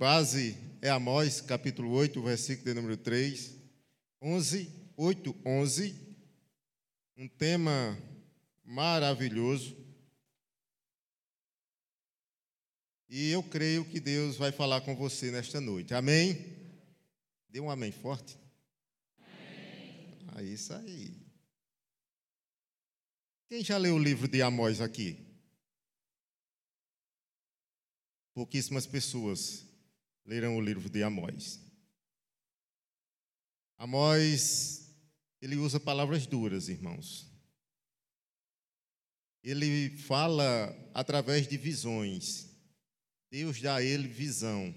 base é Amós, capítulo 8, versículo de número 3, 11, 8, 11. Um tema maravilhoso. E eu creio que Deus vai falar com você nesta noite. Amém? Dê um amém forte. Amém. Ah, isso aí. Quem já leu o livro de Amós aqui? Pouquíssimas pessoas lerão o livro de Amós. Amós, ele usa palavras duras, irmãos. Ele fala através de visões. Deus dá a ele visão,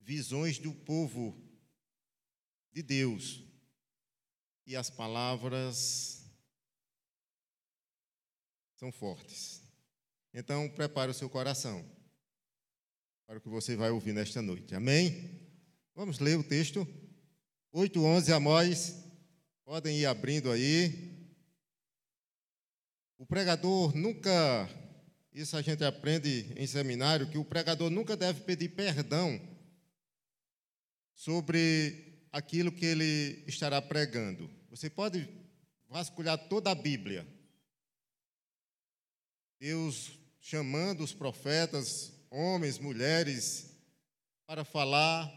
visões do povo de Deus. E as palavras são fortes. Então, prepare o seu coração para o que você vai ouvir nesta noite. Amém? Vamos ler o texto. 8:11 Amós. Podem ir abrindo aí. O pregador nunca isso a gente aprende em seminário que o pregador nunca deve pedir perdão sobre aquilo que ele estará pregando. Você pode vasculhar toda a Bíblia. Deus chamando os profetas, homens, mulheres, para falar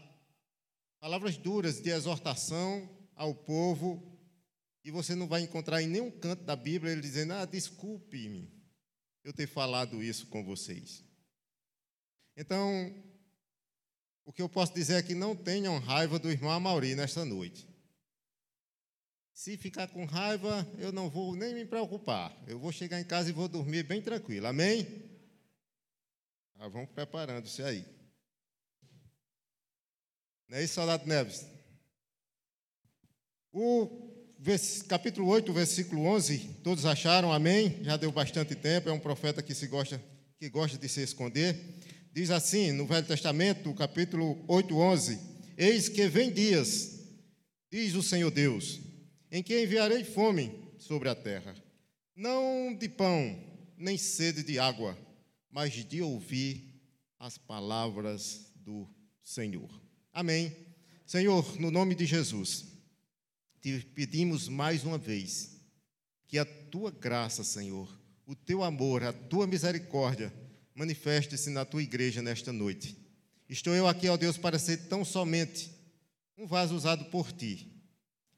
palavras duras de exortação ao povo, e você não vai encontrar em nenhum canto da Bíblia ele dizendo: Ah, desculpe-me, eu ter falado isso com vocês. Então, o que eu posso dizer é que não tenham raiva do irmão Amauri nesta noite. Se ficar com raiva, eu não vou nem me preocupar. Eu vou chegar em casa e vou dormir bem tranquilo. Amém? Ah, vamos preparando-se aí. Não é isso, Saudade Neves? O capítulo 8, versículo 11, todos acharam, amém? Já deu bastante tempo, é um profeta que, se gosta, que gosta de se esconder. Diz assim, no Velho Testamento, capítulo 8, 11: Eis que vem dias, diz o Senhor Deus, em que enviarei fome sobre a terra, não de pão, nem sede de água, mas de ouvir as palavras do Senhor. Amém. Senhor, no nome de Jesus te pedimos mais uma vez que a tua graça, Senhor, o teu amor, a tua misericórdia manifeste-se na tua igreja nesta noite. Estou eu aqui, ó Deus, para ser tão somente um vaso usado por ti.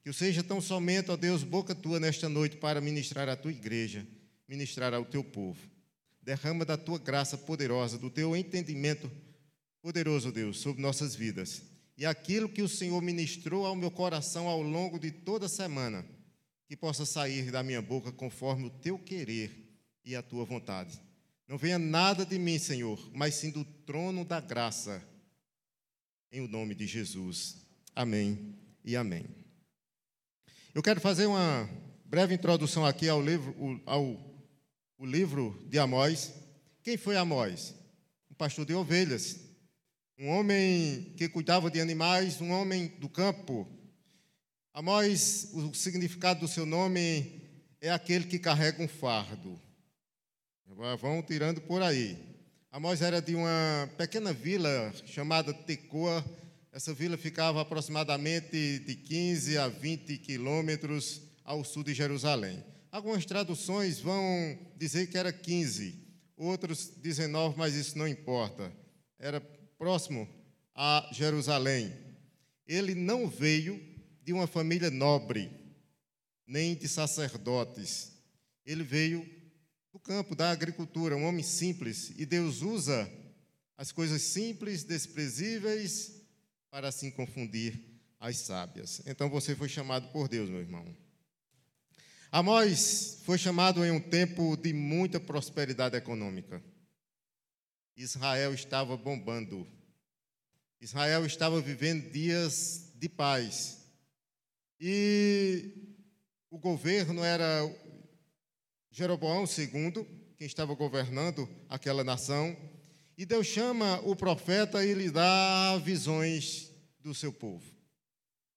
Que eu seja tão somente, ó Deus, boca tua nesta noite para ministrar à tua igreja, ministrar ao teu povo. Derrama da tua graça poderosa, do teu entendimento poderoso, Deus, sobre nossas vidas e aquilo que o Senhor ministrou ao meu coração ao longo de toda a semana, que possa sair da minha boca conforme o teu querer e a tua vontade. Não venha nada de mim, Senhor, mas sim do trono da graça, em o nome de Jesus. Amém e amém. Eu quero fazer uma breve introdução aqui ao livro, ao, ao livro de Amós. Quem foi Amós? Um pastor de ovelhas um homem que cuidava de animais, um homem do campo. Amós, o significado do seu nome é aquele que carrega um fardo. Vão tirando por aí. Amós era de uma pequena vila chamada Tecoa. Essa vila ficava aproximadamente de 15 a 20 quilômetros ao sul de Jerusalém. Algumas traduções vão dizer que era 15, outros 19, mas isso não importa. Era próximo a Jerusalém. Ele não veio de uma família nobre, nem de sacerdotes. Ele veio do campo da agricultura, um homem simples, e Deus usa as coisas simples, desprezíveis, para assim confundir as sábias. Então você foi chamado por Deus, meu irmão. Amós foi chamado em um tempo de muita prosperidade econômica. Israel estava bombando. Israel estava vivendo dias de paz. E o governo era Jeroboão II, quem estava governando aquela nação. E Deus chama o profeta e lhe dá visões do seu povo.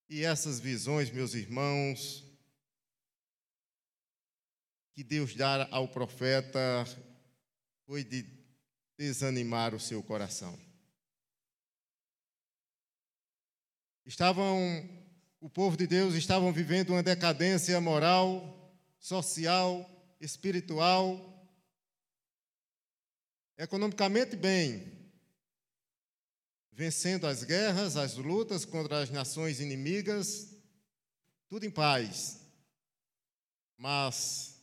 E essas visões, meus irmãos, que Deus dá ao profeta foi de desanimar o seu coração. estavam, o povo de Deus estavam vivendo uma decadência moral, social, espiritual, economicamente bem, vencendo as guerras, as lutas contra as nações inimigas, tudo em paz, mas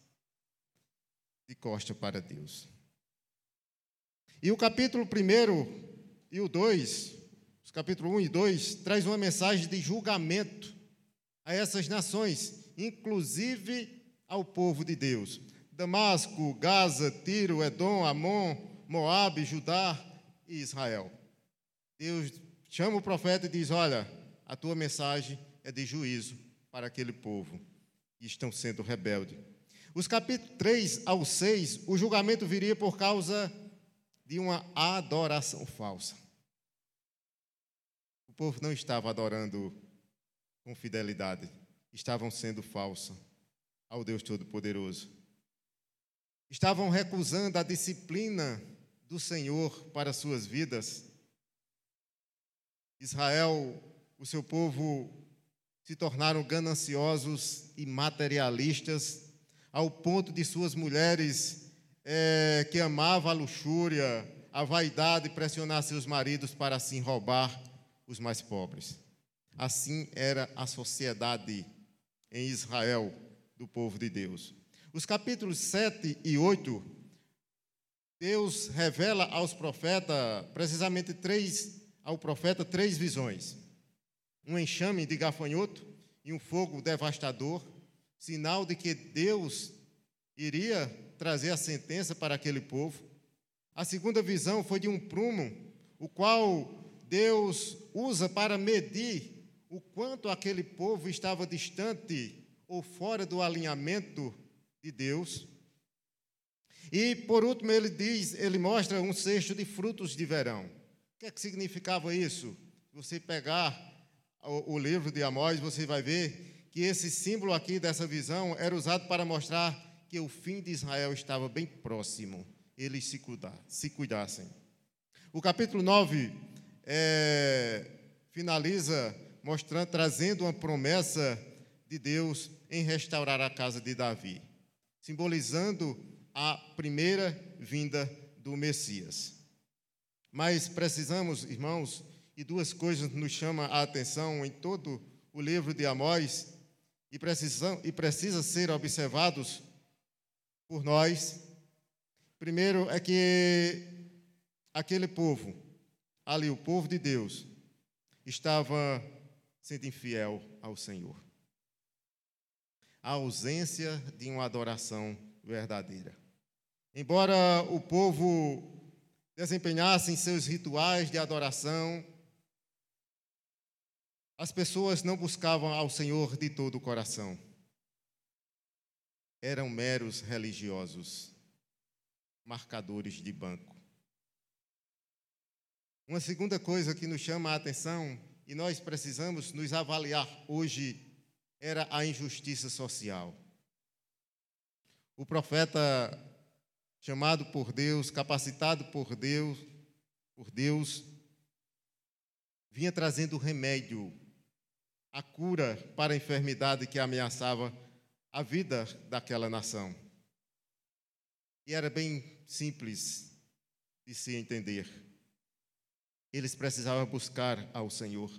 de costa para Deus. E o capítulo 1 e o 2, os capítulos 1 e 2, traz uma mensagem de julgamento a essas nações, inclusive ao povo de Deus. Damasco, Gaza, Tiro, Edom, Amon, Moabe, Judá e Israel. Deus chama o profeta e diz: Olha, a tua mensagem é de juízo para aquele povo que estão sendo rebeldes. Os capítulos 3 ao 6, o julgamento viria por causa de uma adoração falsa. O povo não estava adorando com fidelidade, estavam sendo falsos ao Deus Todo-Poderoso. Estavam recusando a disciplina do Senhor para suas vidas. Israel, o seu povo, se tornaram gananciosos e materialistas, ao ponto de suas mulheres é, que amavam a luxúria, a vaidade, pressionar seus maridos para assim roubar os mais pobres. Assim era a sociedade em Israel do povo de Deus. Os capítulos 7 e 8, Deus revela aos profetas, precisamente três, ao profeta, três visões: um enxame de gafanhoto e um fogo devastador, sinal de que Deus iria trazer a sentença para aquele povo. A segunda visão foi de um prumo, o qual Deus usa para medir o quanto aquele povo estava distante ou fora do alinhamento de Deus. E por último ele diz, ele mostra um cesto de frutos de verão. O que é que significava isso? Você pegar o, o livro de Amós, você vai ver que esse símbolo aqui dessa visão era usado para mostrar que o fim de Israel estava bem próximo, eles se, cuidar, se cuidassem. O capítulo 9 é, finaliza mostrando, trazendo uma promessa de Deus em restaurar a casa de Davi, simbolizando a primeira vinda do Messias. Mas precisamos, irmãos, e duas coisas nos chamam a atenção em todo o livro de Amós e, precisam, e precisa ser observados por nós. Primeiro é que aquele povo, ali o povo de Deus, estava sendo infiel ao Senhor a ausência de uma adoração verdadeira. Embora o povo desempenhasse seus rituais de adoração, as pessoas não buscavam ao Senhor de todo o coração. Eram meros religiosos, marcadores de banco. Uma segunda coisa que nos chama a atenção e nós precisamos nos avaliar hoje era a injustiça social. O profeta chamado por Deus, capacitado por Deus, por Deus, vinha trazendo remédio, a cura para a enfermidade que ameaçava a vida daquela nação. E era bem simples de se entender. Eles precisavam buscar ao Senhor.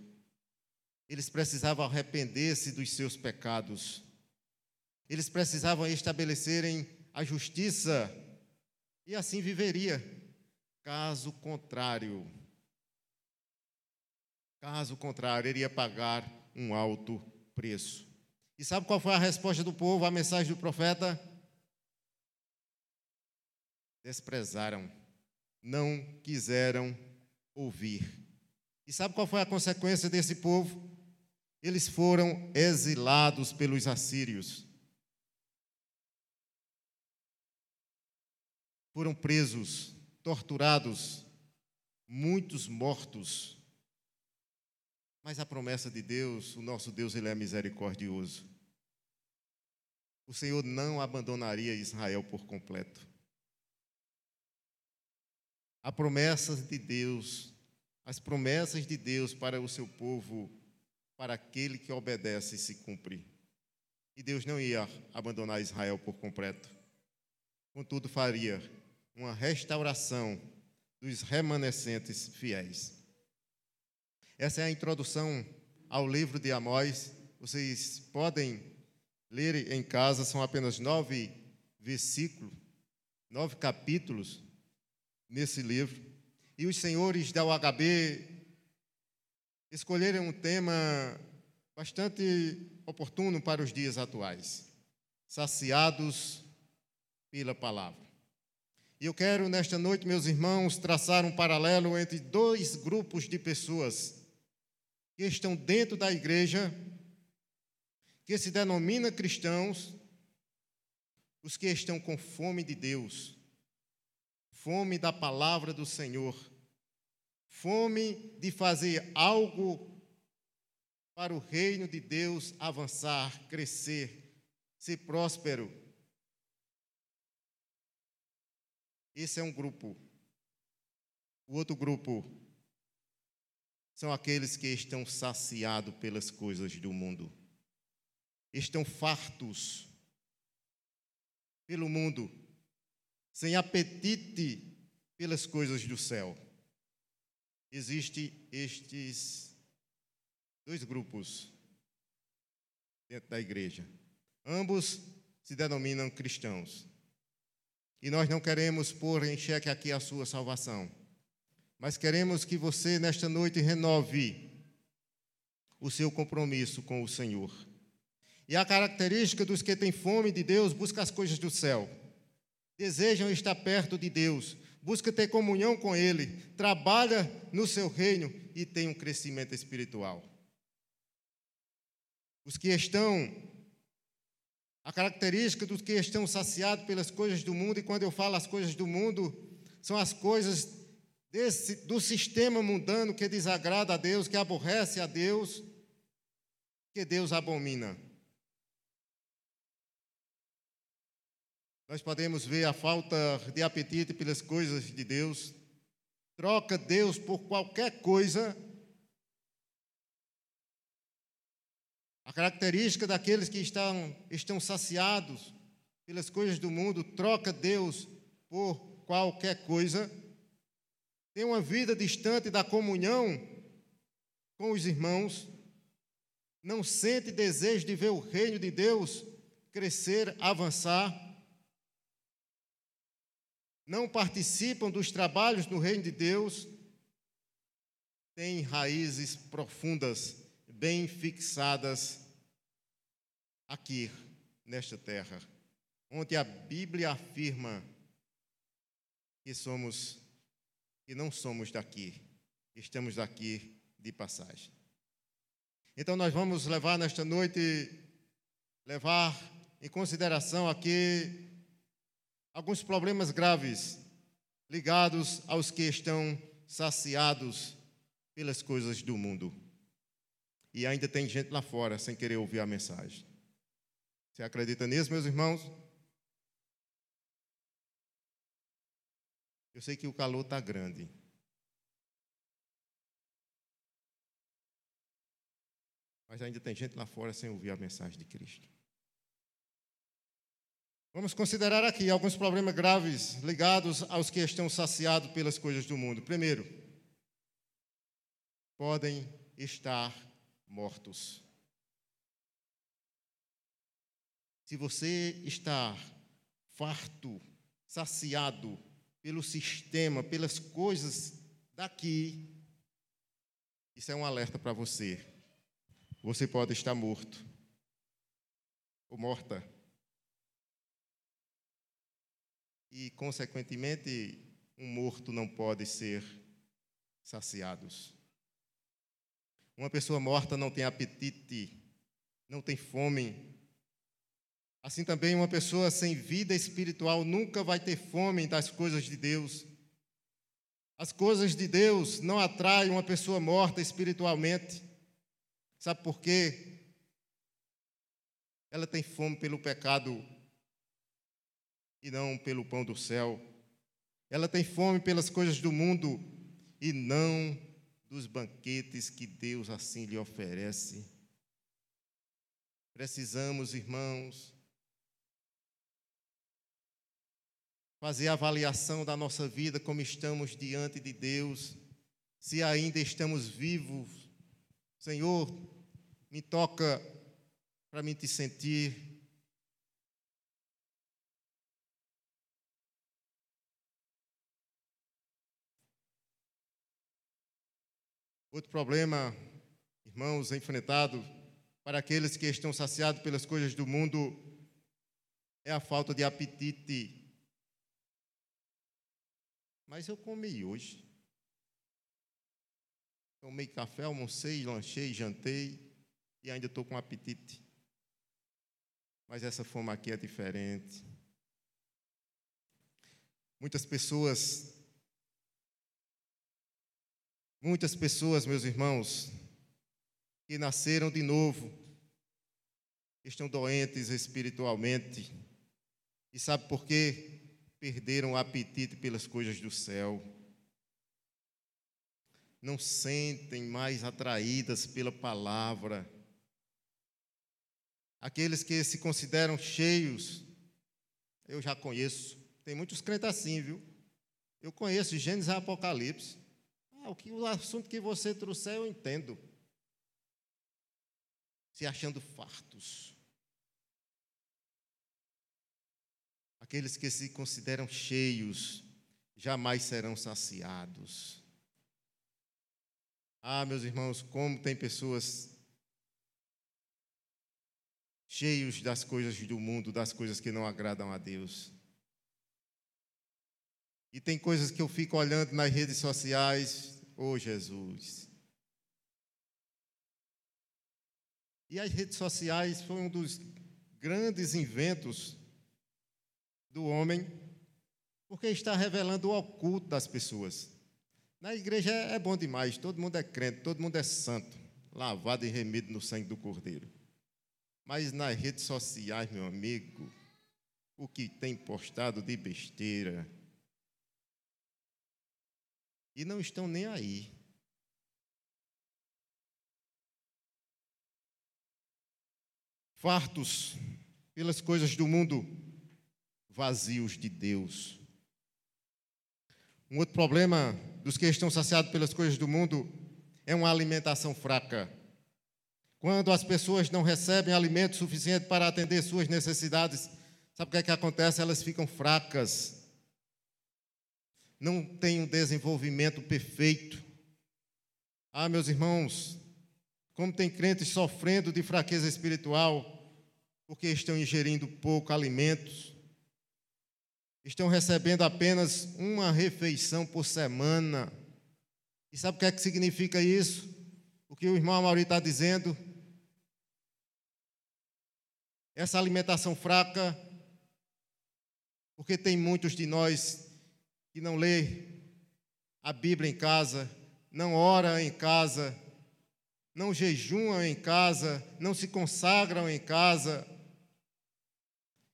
Eles precisavam arrepender-se dos seus pecados. Eles precisavam estabelecerem a justiça e assim viveria. Caso contrário, caso contrário, iria pagar um alto preço. E sabe qual foi a resposta do povo à mensagem do profeta? Desprezaram, não quiseram ouvir. E sabe qual foi a consequência desse povo? Eles foram exilados pelos assírios. Foram presos, torturados, muitos mortos. Mas a promessa de Deus, o nosso Deus, ele é misericordioso. O Senhor não abandonaria Israel por completo. A promessa de Deus, as promessas de Deus para o seu povo para aquele que obedece e se cumpre. E Deus não ia abandonar Israel por completo. Contudo, faria uma restauração dos remanescentes fiéis. Essa é a introdução ao livro de Amós. Vocês podem ler em casa, são apenas nove versículos, nove capítulos nesse livro. E os senhores da UHB escolheram um tema bastante oportuno para os dias atuais: saciados pela palavra. E eu quero, nesta noite, meus irmãos, traçar um paralelo entre dois grupos de pessoas que estão dentro da igreja, que se denomina cristãos, os que estão com fome de Deus, fome da palavra do Senhor, fome de fazer algo para o reino de Deus avançar, crescer, ser próspero. Esse é um grupo. O outro grupo são aqueles que estão saciados pelas coisas do mundo, estão fartos pelo mundo, sem apetite pelas coisas do céu. Existem estes dois grupos dentro da igreja. Ambos se denominam cristãos. E nós não queremos pôr em xeque aqui a sua salvação, mas queremos que você, nesta noite, renove o seu compromisso com o Senhor. E a característica dos que têm fome de Deus busca as coisas do céu, desejam estar perto de Deus, busca ter comunhão com Ele, trabalha no seu reino e tem um crescimento espiritual. Os que estão a característica dos que estão saciados pelas coisas do mundo, e quando eu falo as coisas do mundo, são as coisas desse, do sistema mundano que desagrada a Deus, que aborrece a Deus, que Deus abomina. Nós podemos ver a falta de apetite pelas coisas de Deus, troca Deus por qualquer coisa. A característica daqueles que estão, estão saciados pelas coisas do mundo, troca Deus por qualquer coisa, tem uma vida distante da comunhão com os irmãos, não sente desejo de ver o reino de Deus crescer, avançar, não participam dos trabalhos no reino de Deus, têm raízes profundas bem fixadas aqui, nesta terra, onde a Bíblia afirma que somos, que não somos daqui, estamos daqui de passagem. Então nós vamos levar nesta noite, levar em consideração aqui alguns problemas graves ligados aos que estão saciados pelas coisas do mundo. E ainda tem gente lá fora sem querer ouvir a mensagem. Você acredita nisso, meus irmãos? Eu sei que o calor está grande. Mas ainda tem gente lá fora sem ouvir a mensagem de Cristo. Vamos considerar aqui alguns problemas graves ligados aos que estão saciados pelas coisas do mundo. Primeiro, podem estar mortos. Se você está farto, saciado pelo sistema, pelas coisas daqui, isso é um alerta para você. Você pode estar morto ou morta. E, consequentemente, um morto não pode ser saciados. Uma pessoa morta não tem apetite, não tem fome. Assim também, uma pessoa sem vida espiritual nunca vai ter fome das coisas de Deus. As coisas de Deus não atraem uma pessoa morta espiritualmente. Sabe por quê? Ela tem fome pelo pecado e não pelo pão do céu. Ela tem fome pelas coisas do mundo e não dos banquetes que Deus assim lhe oferece. Precisamos, irmãos, fazer a avaliação da nossa vida, como estamos diante de Deus, se ainda estamos vivos. Senhor, me toca para me te sentir Outro problema, irmãos, enfrentado para aqueles que estão saciados pelas coisas do mundo é a falta de apetite. Mas eu comi hoje. Tomei café, almocei, lanchei, jantei e ainda estou com apetite. Mas essa fome aqui é diferente. Muitas pessoas Muitas pessoas, meus irmãos, que nasceram de novo, estão doentes espiritualmente. E sabe por quê? Perderam o apetite pelas coisas do céu. Não sentem mais atraídas pela palavra. Aqueles que se consideram cheios, eu já conheço. Tem muitos crentes assim, viu? Eu conheço Gênesis e Apocalipse. Ah, o, que, o assunto que você trouxer eu entendo. Se achando fartos. Aqueles que se consideram cheios jamais serão saciados. Ah, meus irmãos, como tem pessoas cheios das coisas do mundo, das coisas que não agradam a Deus. E tem coisas que eu fico olhando nas redes sociais, oh Jesus. E as redes sociais foi um dos grandes inventos do homem, porque está revelando o oculto das pessoas. Na igreja é bom demais, todo mundo é crente, todo mundo é santo, lavado e remido no sangue do Cordeiro. Mas nas redes sociais, meu amigo, o que tem postado de besteira, e não estão nem aí. Fartos pelas coisas do mundo, vazios de Deus. Um outro problema dos que estão saciados pelas coisas do mundo é uma alimentação fraca. Quando as pessoas não recebem alimento suficiente para atender suas necessidades, sabe o que, é que acontece? Elas ficam fracas não tem um desenvolvimento perfeito. Ah, meus irmãos, como tem crentes sofrendo de fraqueza espiritual, porque estão ingerindo pouco alimentos, estão recebendo apenas uma refeição por semana. E sabe o que é que significa isso? O que o irmão Amauri está dizendo? Essa alimentação fraca, porque tem muitos de nós que não lê a Bíblia em casa, não ora em casa, não jejuam em casa, não se consagram em casa.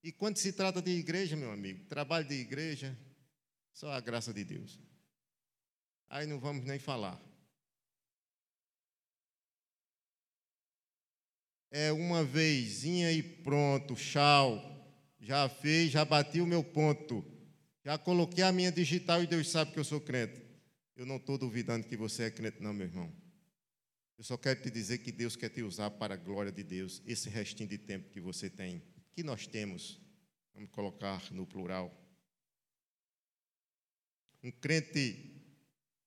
E quando se trata de igreja, meu amigo, trabalho de igreja, só a graça de Deus. Aí não vamos nem falar. É uma vezinha e pronto, tchau. Já fez, já bati o meu ponto. Já coloquei a minha digital e Deus sabe que eu sou crente. Eu não estou duvidando que você é crente, não, meu irmão. Eu só quero te dizer que Deus quer te usar para a glória de Deus, esse restinho de tempo que você tem, que nós temos. Vamos colocar no plural. Um crente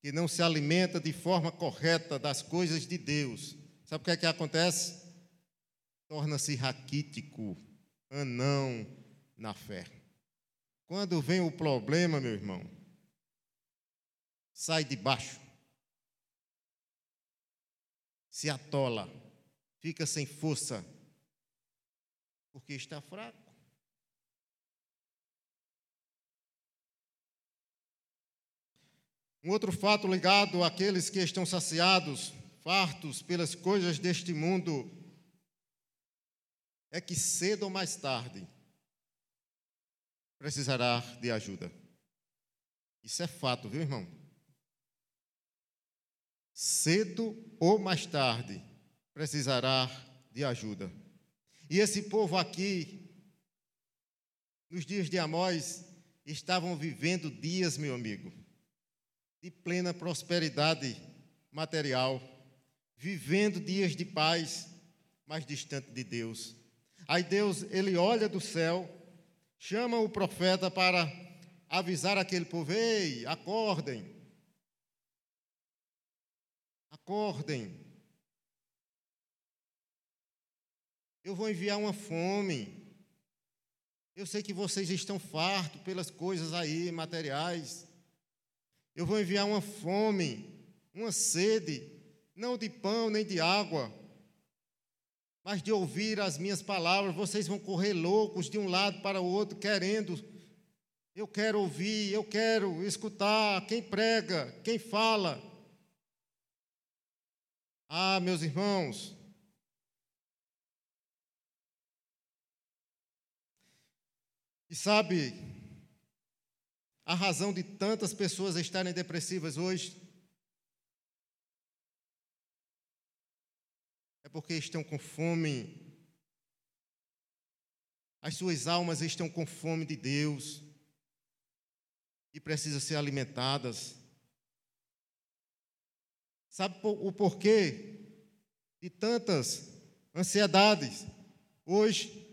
que não se alimenta de forma correta das coisas de Deus. Sabe o que é que acontece? Torna-se raquítico, anão na fé. Quando vem o problema, meu irmão, sai de baixo, se atola, fica sem força, porque está fraco. Um outro fato ligado àqueles que estão saciados, fartos pelas coisas deste mundo, é que cedo ou mais tarde precisará de ajuda. Isso é fato, viu, irmão? cedo ou mais tarde, precisará de ajuda. E esse povo aqui, nos dias de Amós, estavam vivendo dias, meu amigo, de plena prosperidade material, vivendo dias de paz, mas distante de Deus. Aí Deus, ele olha do céu, chama o profeta para avisar aquele povo: ei, acordem, acordem. Eu vou enviar uma fome. Eu sei que vocês estão fartos pelas coisas aí materiais. Eu vou enviar uma fome, uma sede, não de pão nem de água, mas de ouvir as minhas palavras. Vocês vão correr loucos de um lado para o outro, querendo. Eu quero ouvir, eu quero escutar quem prega, quem fala. Ah, meus irmãos, e sabe, a razão de tantas pessoas estarem depressivas hoje é porque estão com fome. As suas almas estão com fome de Deus e precisam ser alimentadas. Sabe o porquê de tantas ansiedades hoje?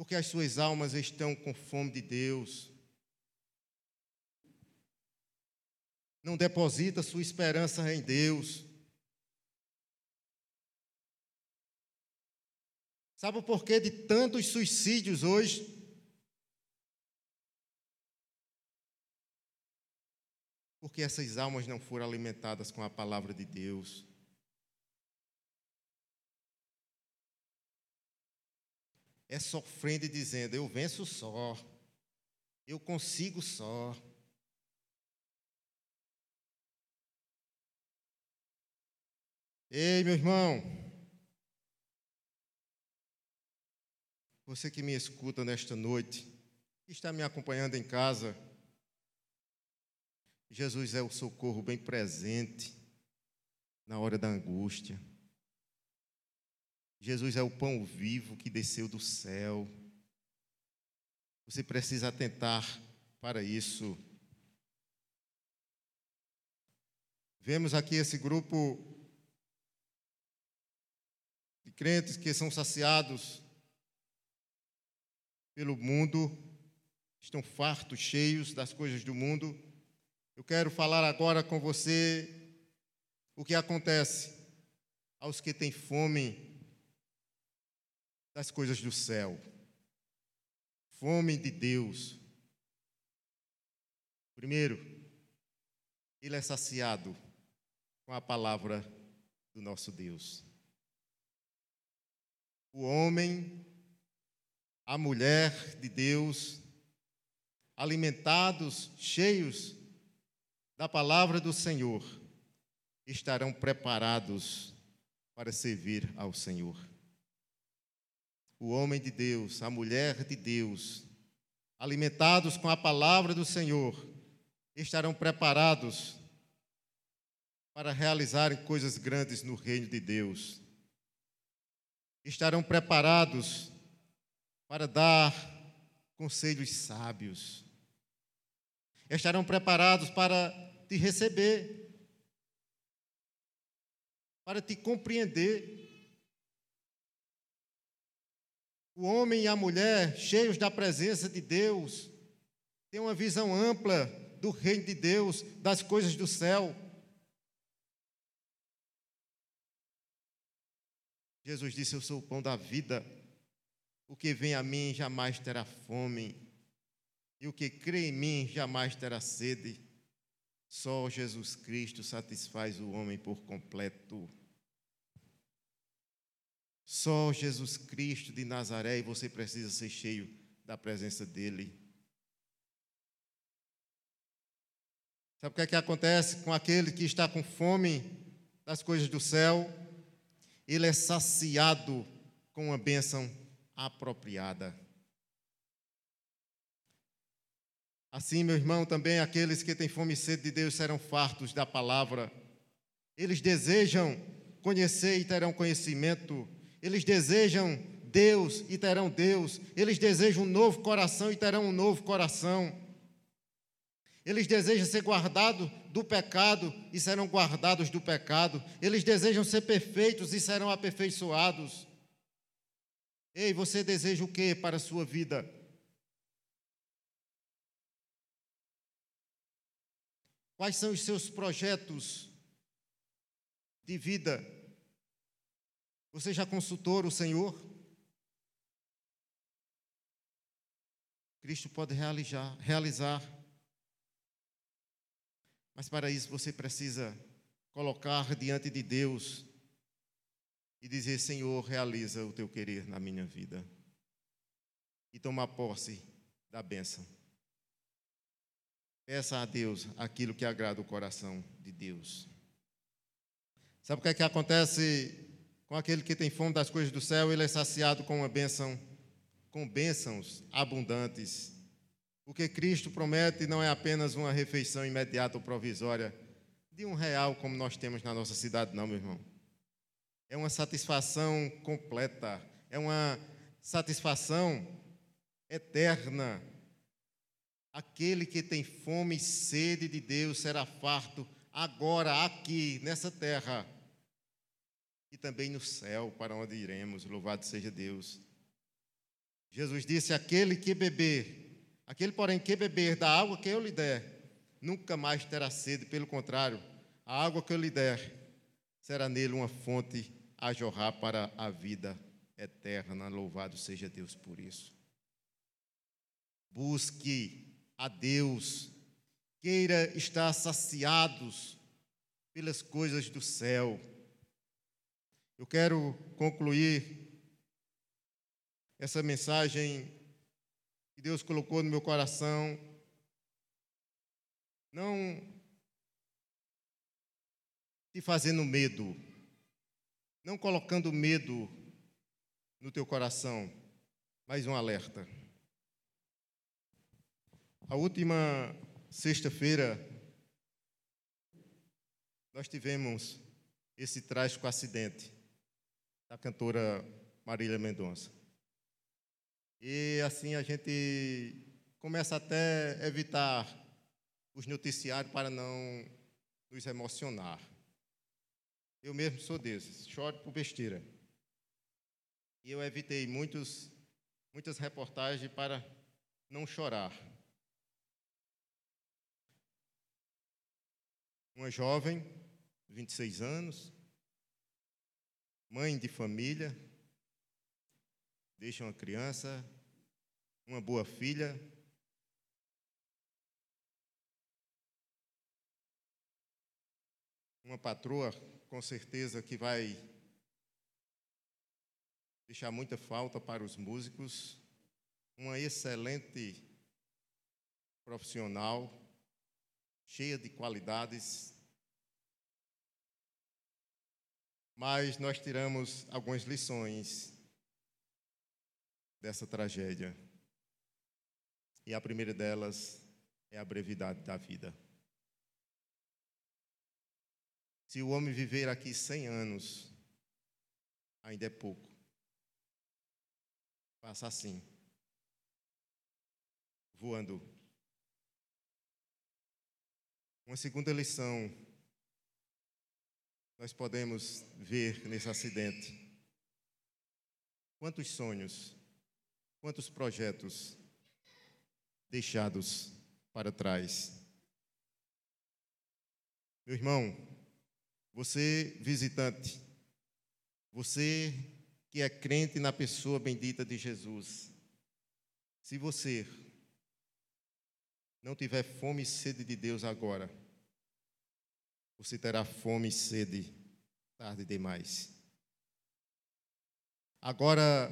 Porque as suas almas estão com fome de Deus. não deposita sua esperança em Deus. Sabe o porquê de tantos suicídios hoje? Porque essas almas não foram alimentadas com a palavra de Deus. É sofrendo e dizendo: Eu venço só, eu consigo só. Ei, meu irmão, você que me escuta nesta noite, que está me acompanhando em casa, Jesus é o socorro bem presente na hora da angústia. Jesus é o pão vivo que desceu do céu. Você precisa atentar para isso. Vemos aqui esse grupo de crentes que são saciados pelo mundo, estão fartos, cheios das coisas do mundo. Eu quero falar agora com você o que acontece aos que têm fome das coisas do céu, fome de Deus. Primeiro, ele é saciado com a palavra do nosso Deus o homem, a mulher de Deus, alimentados, cheios da palavra do Senhor, estarão preparados para servir ao Senhor. O homem de Deus, a mulher de Deus, alimentados com a palavra do Senhor, estarão preparados para realizarem coisas grandes no reino de Deus estarão preparados para dar conselhos sábios, estarão preparados para te receber, para te compreender. O homem e a mulher, cheios da presença de Deus, têm uma visão ampla do reino de Deus, das coisas do céu. Jesus disse: Eu sou o pão da vida. O que vem a mim jamais terá fome, e o que crê em mim jamais terá sede. Só Jesus Cristo satisfaz o homem por completo. Só Jesus Cristo de Nazaré e você precisa ser cheio da presença dEle. Sabe o que é que acontece com aquele que está com fome das coisas do céu? ele é saciado com uma bênção apropriada. Assim, meu irmão, também aqueles que têm fome e sede de Deus serão fartos da palavra. Eles desejam conhecer e terão conhecimento. Eles desejam Deus e terão Deus. Eles desejam um novo coração e terão um novo coração. Eles desejam ser guardados do pecado e serão guardados do pecado. Eles desejam ser perfeitos e serão aperfeiçoados. Ei, você deseja o que para a sua vida? Quais são os seus projetos de vida? Você já consultou o Senhor? Cristo pode realizar, realizar. Mas para isso você precisa colocar diante de Deus e dizer: Senhor, realiza o teu querer na minha vida. E tomar posse da bênção. Peça a Deus aquilo que agrada o coração de Deus. Sabe o que é que acontece com aquele que tem fome das coisas do céu? Ele é saciado com uma bênção, com bênçãos abundantes. O que Cristo promete não é apenas uma refeição imediata ou provisória de um real, como nós temos na nossa cidade, não, meu irmão. É uma satisfação completa, é uma satisfação eterna Aquele que tem fome e sede de Deus será farto agora, aqui, nessa terra, e também no céu, para onde iremos. Louvado seja Deus. Jesus disse: Aquele que beber, aquele, porém, que beber da água que eu lhe der, nunca mais terá sede, pelo contrário, a água que eu lhe der será nele uma fonte a jorrar para a vida eterna. Louvado seja Deus por isso. Busque a Deus, queira estar saciados pelas coisas do céu. Eu quero concluir essa mensagem que Deus colocou no meu coração, não te fazendo medo, não colocando medo no teu coração, mas um alerta. A última sexta-feira, nós tivemos esse trágico acidente da cantora Marília Mendonça. E assim a gente começa até a evitar os noticiários para não nos emocionar. Eu mesmo sou desses, choro por besteira. E eu evitei muitos, muitas reportagens para não chorar. Uma jovem, 26 anos, mãe de família, deixa uma criança, uma boa filha. Uma patroa, com certeza, que vai deixar muita falta para os músicos. Uma excelente profissional, cheia de qualidades. Mas nós tiramos algumas lições dessa tragédia. E a primeira delas é a brevidade da vida. Se o homem viver aqui 100 anos, ainda é pouco. Passa assim, voando uma segunda lição nós podemos ver nesse acidente. Quantos sonhos, quantos projetos deixados para trás. Meu irmão, você visitante, você que é crente na pessoa bendita de Jesus, se você não tiver fome e sede de Deus agora, você terá fome e sede tarde demais. Agora,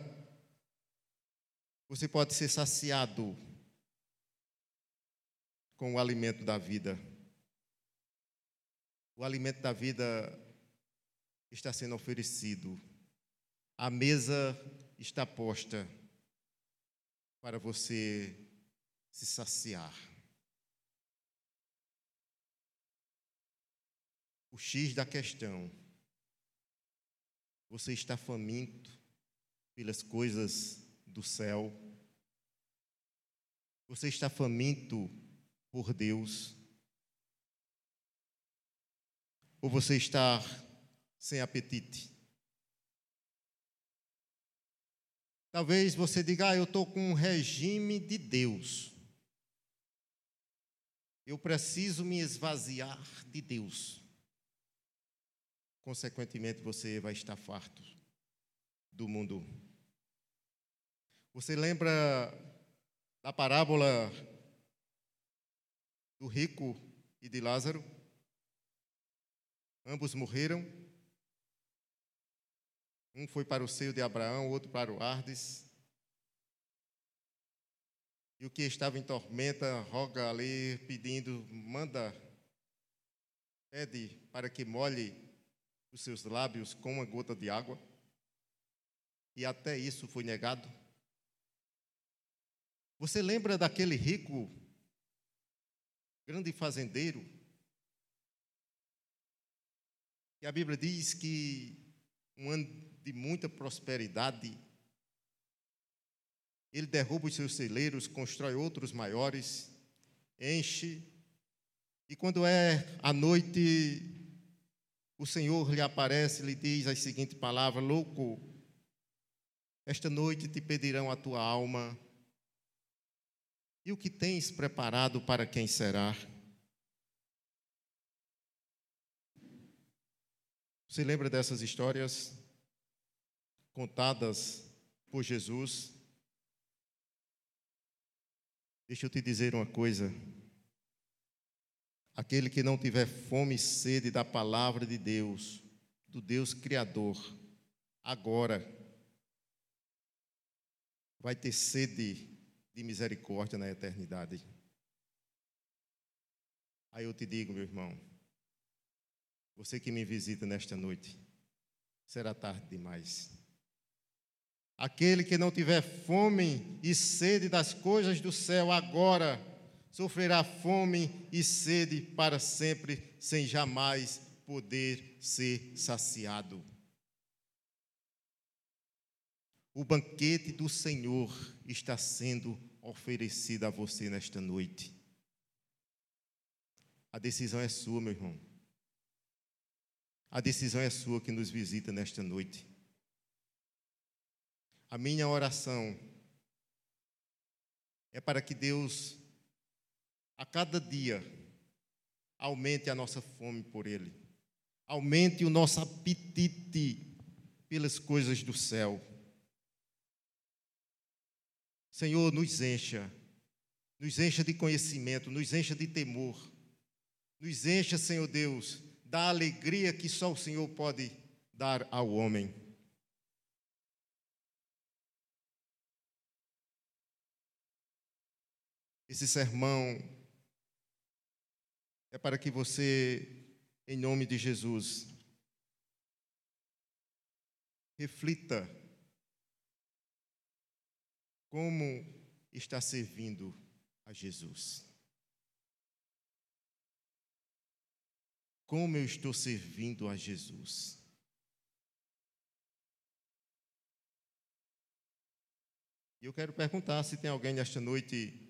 você pode ser saciado com o alimento da vida. O alimento da vida está sendo oferecido. A mesa está posta para você se saciar. X da questão. Você está faminto pelas coisas do céu? Você está faminto por Deus? Ou você está sem apetite? Talvez você diga, ah, eu estou com um regime de Deus. Eu preciso me esvaziar de Deus. Consequentemente, você vai estar farto do mundo. Você lembra da parábola do rico e de Lázaro? Ambos morreram. Um foi para o seio de Abraão, outro para o Ardes. E o que estava em tormenta roga ali, pedindo, manda, pede para que molhe os seus lábios com uma gota de água. E até isso foi negado. Você lembra daquele rico, grande fazendeiro, e a Bíblia diz que um ano de muita prosperidade, ele derruba os seus celeiros, constrói outros maiores, enche, e quando é a noite, o Senhor lhe aparece e lhe diz as seguintes palavras: Louco, esta noite te pedirão a tua alma, e o que tens preparado para quem será? Você lembra dessas histórias contadas por Jesus? Deixa eu te dizer uma coisa. Aquele que não tiver fome e sede da palavra de Deus, do Deus Criador, agora vai ter sede de misericórdia na eternidade. Aí eu te digo, meu irmão, você que me visita nesta noite, será tarde demais. Aquele que não tiver fome e sede das coisas do céu agora, sofrerá fome e sede para sempre, sem jamais poder ser saciado. O banquete do Senhor está sendo oferecido a você nesta noite. A decisão é sua, meu irmão. A decisão é sua que nos visita nesta noite. A minha oração é para que Deus, a cada dia, aumente a nossa fome por Ele, aumente o nosso apetite pelas coisas do céu. Senhor, nos encha, nos encha de conhecimento, nos encha de temor, nos encha, Senhor Deus, da alegria que só o Senhor pode dar ao homem. Esse sermão é para que você, em nome de Jesus, reflita como está servindo a Jesus. Como eu estou servindo a Jesus? E eu quero perguntar se tem alguém nesta noite